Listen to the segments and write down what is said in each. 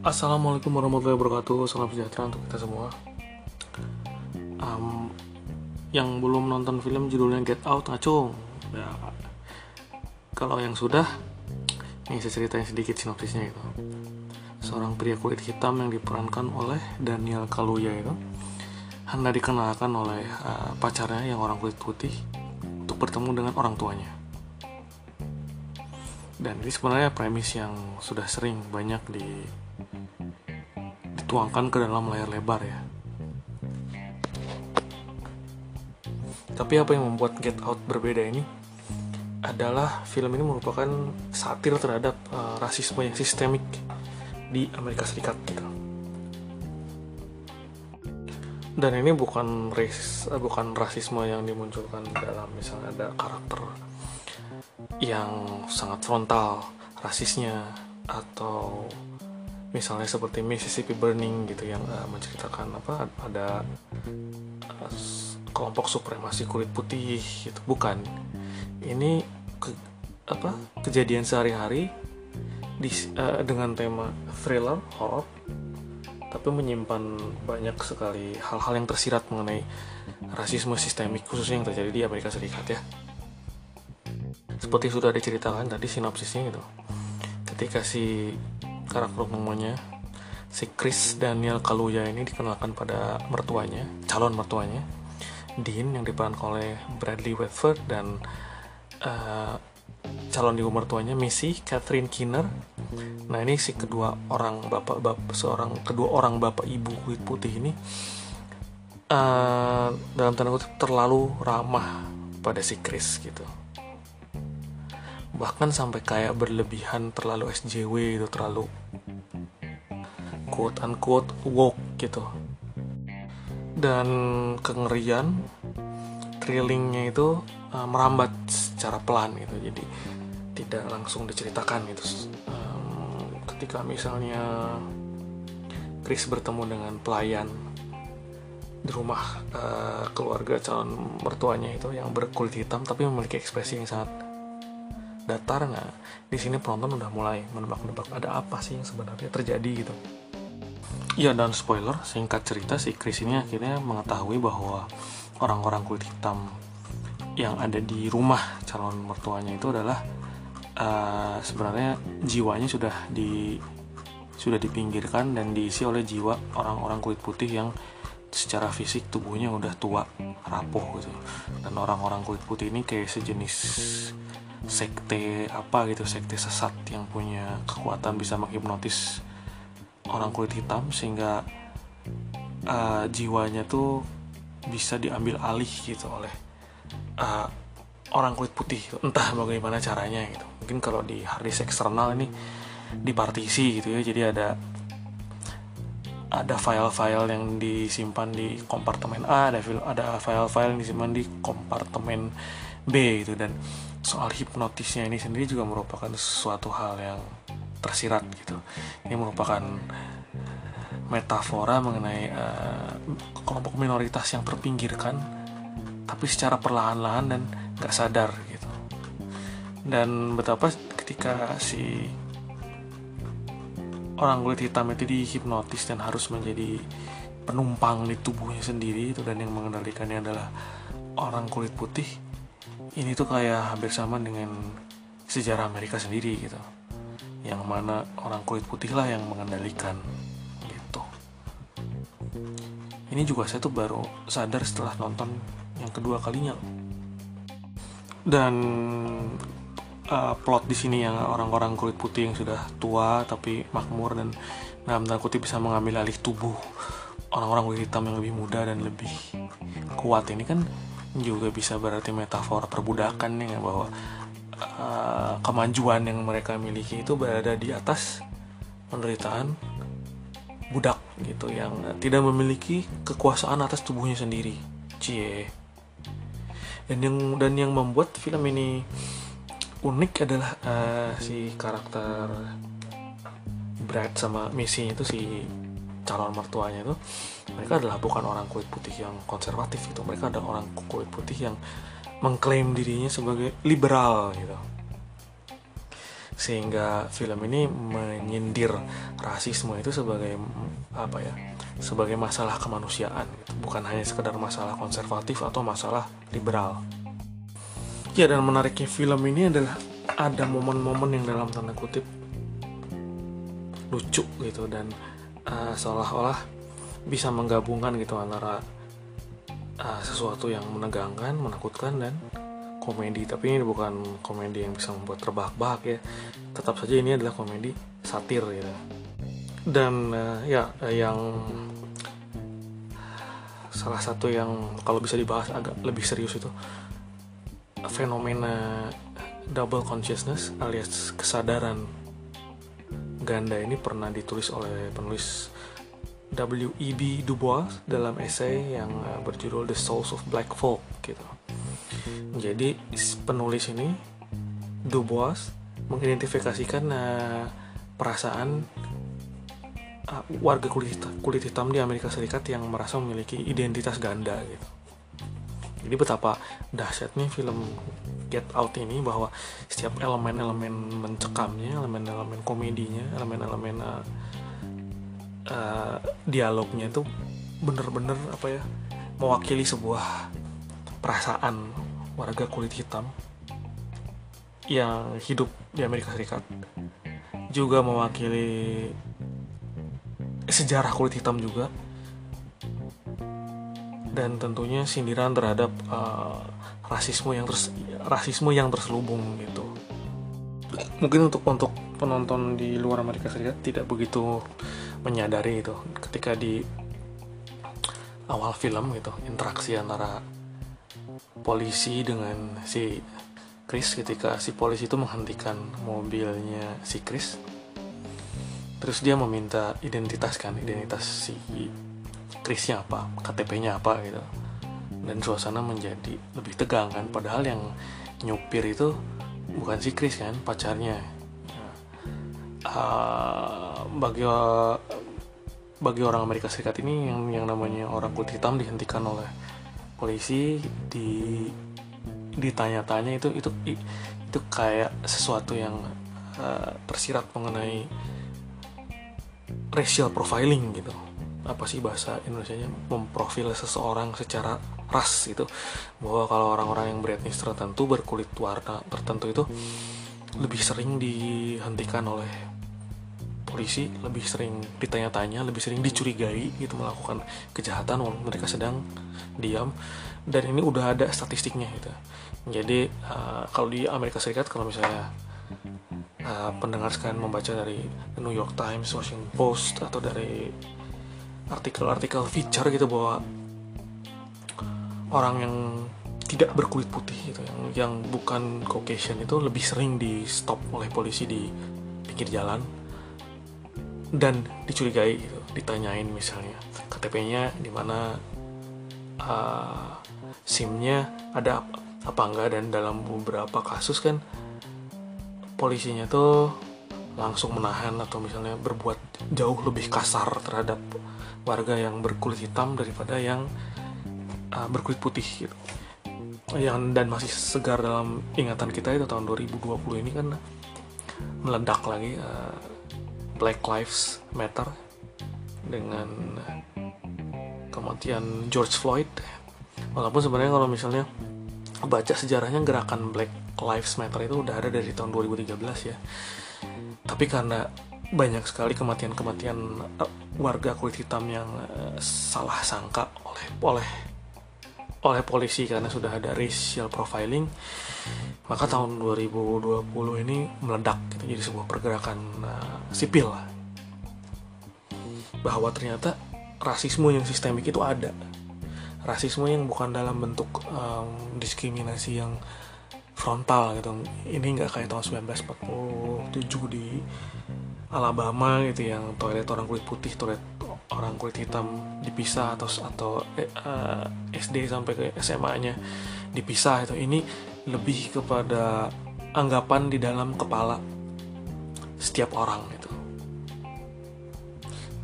Assalamualaikum warahmatullahi wabarakatuh. Salam sejahtera untuk kita semua. Um, yang belum nonton film judulnya Get Out ngacung. Ya, kalau yang sudah, ini saya ceritain sedikit sinopsisnya itu. Seorang pria kulit hitam yang diperankan oleh Daniel Kaluuya itu hendak dikenalkan oleh uh, pacarnya yang orang kulit putih untuk bertemu dengan orang tuanya. Dan ini sebenarnya premis yang sudah sering banyak di dituangkan ke dalam layar lebar ya. Tapi apa yang membuat Get Out berbeda ini adalah film ini merupakan satir terhadap uh, rasisme yang sistemik di Amerika Serikat gitu. Dan ini bukan ras bukan rasisme yang dimunculkan dalam misalnya ada karakter yang sangat frontal rasisnya atau misalnya seperti Mississippi Burning gitu yang uh, menceritakan apa ada uh, kelompok supremasi kulit putih gitu. Bukan. Ini ke, apa kejadian sehari-hari uh, dengan tema thriller horror tapi menyimpan banyak sekali hal-hal yang tersirat mengenai rasisme sistemik khususnya yang terjadi di Amerika Serikat ya. Seperti sudah diceritakan tadi sinopsisnya gitu. Ketika si karakter utamanya si Chris Daniel Kaluuya ini dikenalkan pada mertuanya, calon mertuanya, Dean yang diperankan oleh Bradley Whitford dan uh, calon ibu mertuanya Missy Catherine Kinner. Nah ini si kedua orang bapak bapak seorang kedua orang bapak ibu kulit putih ini uh, dalam tanda kutip terlalu ramah pada si Chris gitu bahkan sampai kayak berlebihan terlalu SJW itu terlalu quote unquote woke gitu. Dan kengerian thrillingnya itu uh, merambat secara pelan gitu. Jadi tidak langsung diceritakan gitu. Um, ketika misalnya Chris bertemu dengan pelayan di rumah uh, keluarga calon mertuanya itu yang berkulit hitam tapi memiliki ekspresi yang sangat datar nah di sini penonton udah mulai menebak-nebak ada apa sih yang sebenarnya terjadi gitu? Ya dan spoiler singkat cerita si Chris ini akhirnya mengetahui bahwa orang-orang kulit hitam yang ada di rumah calon mertuanya itu adalah uh, sebenarnya jiwanya sudah di sudah dipinggirkan dan diisi oleh jiwa orang-orang kulit putih yang secara fisik tubuhnya udah tua rapuh gitu. Dan orang-orang kulit putih ini kayak sejenis sekte apa gitu sekte sesat yang punya kekuatan bisa menghipnotis orang kulit hitam sehingga uh, jiwanya tuh bisa diambil alih gitu oleh uh, orang kulit putih. Entah bagaimana caranya gitu. Mungkin kalau di hard disk eksternal ini dipartisi gitu ya jadi ada ada file-file yang disimpan di kompartemen A ada ada file-file yang disimpan di kompartemen B gitu dan soal hipnotisnya ini sendiri juga merupakan suatu hal yang tersirat gitu. Ini merupakan metafora mengenai uh, kelompok minoritas yang terpinggirkan, tapi secara perlahan-lahan dan nggak sadar gitu. Dan betapa ketika si orang kulit hitam itu dihipnotis dan harus menjadi penumpang di tubuhnya sendiri itu dan yang mengendalikannya adalah orang kulit putih. Ini tuh kayak hampir sama dengan sejarah Amerika sendiri gitu yang mana orang kulit putih lah yang mengendalikan gitu. Ini juga saya tuh baru sadar setelah nonton yang kedua kalinya. Dan uh, plot di sini yang orang-orang kulit putih yang sudah tua tapi makmur dan dalam tanda kutip bisa mengambil alih tubuh orang-orang kulit hitam yang lebih muda dan lebih kuat. Ini kan juga bisa berarti metafora perbudakan nih bahwa uh, kemajuan yang mereka miliki itu berada di atas penderitaan budak gitu yang tidak memiliki kekuasaan atas tubuhnya sendiri. Cie. Dan yang dan yang membuat film ini unik adalah uh, si karakter Brad sama Missy itu si calon mertuanya itu mereka adalah bukan orang kulit putih yang konservatif itu mereka adalah orang kulit putih yang mengklaim dirinya sebagai liberal gitu. Sehingga film ini menyindir rasisme itu sebagai apa ya sebagai masalah kemanusiaan gitu. bukan hanya sekedar masalah konservatif atau masalah liberal ya dan menariknya film ini adalah ada momen-momen yang dalam tanda kutip lucu gitu dan uh, seolah-olah bisa menggabungkan gitu antara uh, sesuatu yang menegangkan, menakutkan dan komedi. Tapi ini bukan komedi yang bisa membuat terbahak-bahak ya. Tetap saja ini adalah komedi satir gitu dan uh, ya yang salah satu yang kalau bisa dibahas agak lebih serius itu fenomena double consciousness alias kesadaran ganda ini pernah ditulis oleh penulis W.E.B. Du Bois dalam esai yang uh, berjudul The Souls of Black Folk gitu. Jadi penulis ini Du Bois mengidentifikasikan uh, perasaan uh, warga kulit kulit hitam di Amerika Serikat yang merasa memiliki identitas ganda gitu. Jadi betapa dahsyatnya film Get Out ini bahwa setiap elemen-elemen mencekamnya, elemen-elemen komedinya, elemen-elemen uh, uh, dialognya itu bener-bener apa ya mewakili sebuah perasaan warga kulit hitam yang hidup di Amerika Serikat. Juga mewakili sejarah kulit hitam juga dan tentunya sindiran terhadap uh, rasisme yang terus rasisme yang terselubung gitu. Mungkin untuk untuk penonton di luar Amerika Serikat tidak begitu menyadari itu. Ketika di awal film gitu interaksi antara polisi dengan si Chris ketika si polisi itu menghentikan mobilnya si Chris terus dia meminta identitas kan identitas si Chrisnya apa KTP-nya apa gitu. Dan suasana menjadi lebih tegang kan padahal yang nyupir itu bukan si Chris kan pacarnya. Uh, bagi bagi orang Amerika Serikat ini yang yang namanya orang kulit hitam dihentikan oleh polisi di ditanya-tanya itu itu itu kayak sesuatu yang uh, tersirat mengenai racial profiling gitu apa sih bahasa Indonesia nya memprofil seseorang secara ras itu bahwa kalau orang-orang yang beretnis tertentu berkulit warna tertentu itu lebih sering dihentikan oleh polisi lebih sering ditanya-tanya, lebih sering dicurigai gitu melakukan kejahatan walaupun mereka sedang diam dan ini udah ada statistiknya gitu. Jadi uh, kalau di Amerika Serikat kalau misalnya uh, pendengar sekalian membaca dari New York Times, Washington Post atau dari artikel-artikel feature gitu bahwa orang yang tidak berkulit putih gitu yang yang bukan Caucasian itu lebih sering di stop oleh polisi di pinggir jalan dan dicurigai gitu ditanyain misalnya. KTP-nya di mana uh, SIM-nya ada apa, apa enggak dan dalam beberapa kasus kan polisinya tuh langsung menahan atau misalnya berbuat jauh lebih kasar terhadap warga yang berkulit hitam daripada yang uh, berkulit putih gitu. Yang dan masih segar dalam ingatan kita itu tahun 2020 ini kan meledak lagi uh, Black Lives Matter dengan kematian George Floyd. Walaupun sebenarnya kalau misalnya baca sejarahnya gerakan Black Lives Matter itu udah ada dari tahun 2013 ya tapi karena banyak sekali kematian-kematian eh, warga kulit hitam yang uh, salah sangka oleh oleh oleh polisi karena sudah ada racial profiling maka tahun 2020 ini meledak gitu, jadi sebuah pergerakan uh, sipil bahwa ternyata rasisme yang sistemik itu ada. Rasisme yang bukan dalam bentuk um, diskriminasi yang frontal gitu ini nggak kayak tahun 1947 di Alabama gitu yang toilet orang kulit putih toilet orang kulit hitam dipisah atau atau eh, uh, SD sampai ke SMA-nya dipisah itu ini lebih kepada anggapan di dalam kepala setiap orang itu.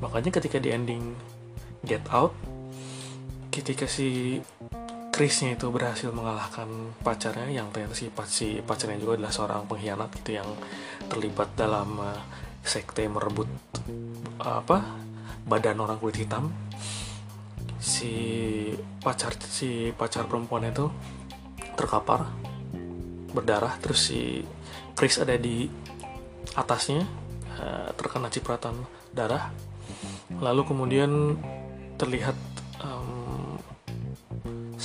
Makanya ketika di ending Get Out, ketika si Chrisnya itu berhasil mengalahkan pacarnya yang ternyata si, si pacarnya juga adalah seorang pengkhianat gitu yang terlibat dalam uh, sekte merebut uh, apa badan orang kulit hitam. Si pacar si pacar perempuan itu terkapar berdarah terus si Chris ada di atasnya uh, terkena cipratan darah. Lalu kemudian terlihat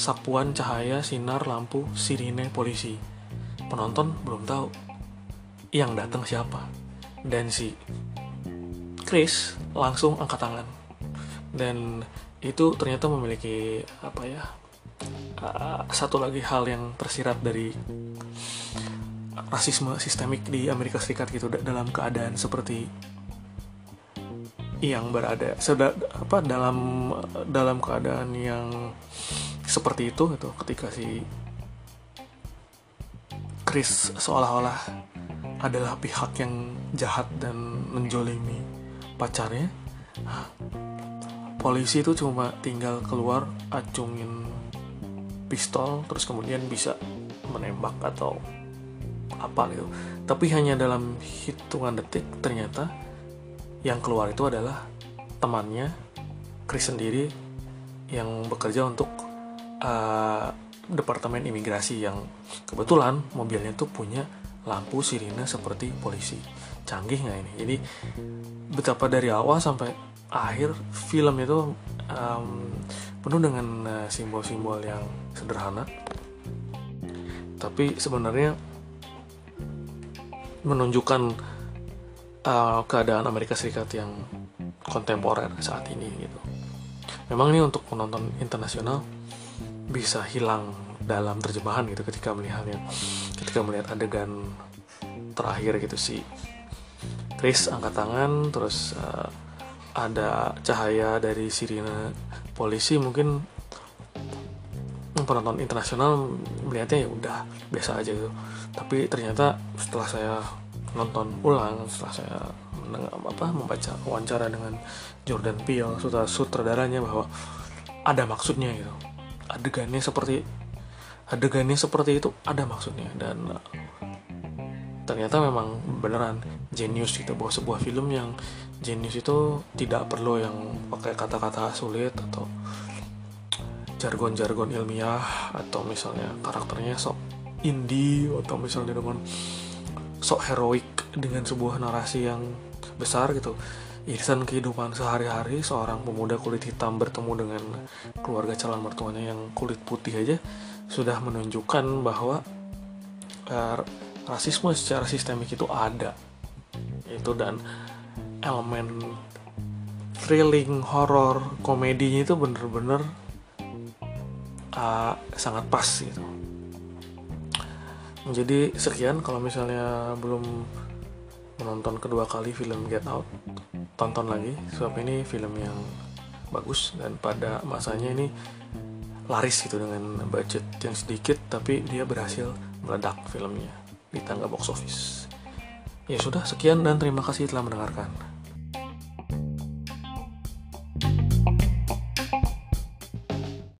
sapuan cahaya sinar lampu sirine polisi. Penonton belum tahu yang datang siapa. Dan si Chris langsung angkat tangan. Dan itu ternyata memiliki apa ya uh, satu lagi hal yang tersirat dari rasisme sistemik di Amerika Serikat gitu dalam keadaan seperti yang berada seda, apa dalam dalam keadaan yang seperti itu gitu ketika si Chris seolah-olah adalah pihak yang jahat dan menjolimi pacarnya. Polisi itu cuma tinggal keluar acungin pistol terus kemudian bisa menembak atau apa gitu. Tapi hanya dalam hitungan detik ternyata yang keluar itu adalah temannya Chris sendiri yang bekerja untuk uh, departemen imigrasi yang kebetulan mobilnya tuh punya lampu sirine seperti polisi. Canggih nggak ini? Jadi betapa dari awal sampai akhir film itu um, penuh dengan uh, simbol-simbol yang sederhana. Tapi sebenarnya menunjukkan uh, keadaan Amerika Serikat yang kontemporer saat ini gitu. Memang ini untuk penonton internasional bisa hilang dalam terjemahan gitu ketika melihatnya, ketika melihat adegan terakhir gitu sih. Chris angkat tangan terus uh, ada cahaya dari sirine polisi mungkin penonton internasional melihatnya ya udah biasa aja gitu tapi ternyata setelah saya nonton ulang setelah saya mendengar, apa membaca wawancara dengan Jordan Peele sutra sutradaranya bahwa ada maksudnya gitu adegannya seperti adegannya seperti itu ada maksudnya. Dan ternyata memang beneran genius gitu. Bahwa sebuah film yang genius itu tidak perlu yang pakai kata-kata sulit atau jargon-jargon ilmiah atau misalnya karakternya sok indie atau misalnya dengan sok heroik dengan sebuah narasi yang besar gitu irisan kehidupan sehari-hari seorang pemuda kulit hitam bertemu dengan keluarga calon mertuanya yang kulit putih aja sudah menunjukkan bahwa uh, rasisme secara sistemik itu ada. Itu dan elemen thrilling horror komedinya itu bener-bener uh, sangat pas gitu. Jadi sekian kalau misalnya belum menonton kedua kali film Get Out tonton lagi sebab ini film yang bagus dan pada masanya ini laris gitu dengan budget yang sedikit tapi dia berhasil meledak filmnya di tangga box office. Ya sudah, sekian dan terima kasih telah mendengarkan.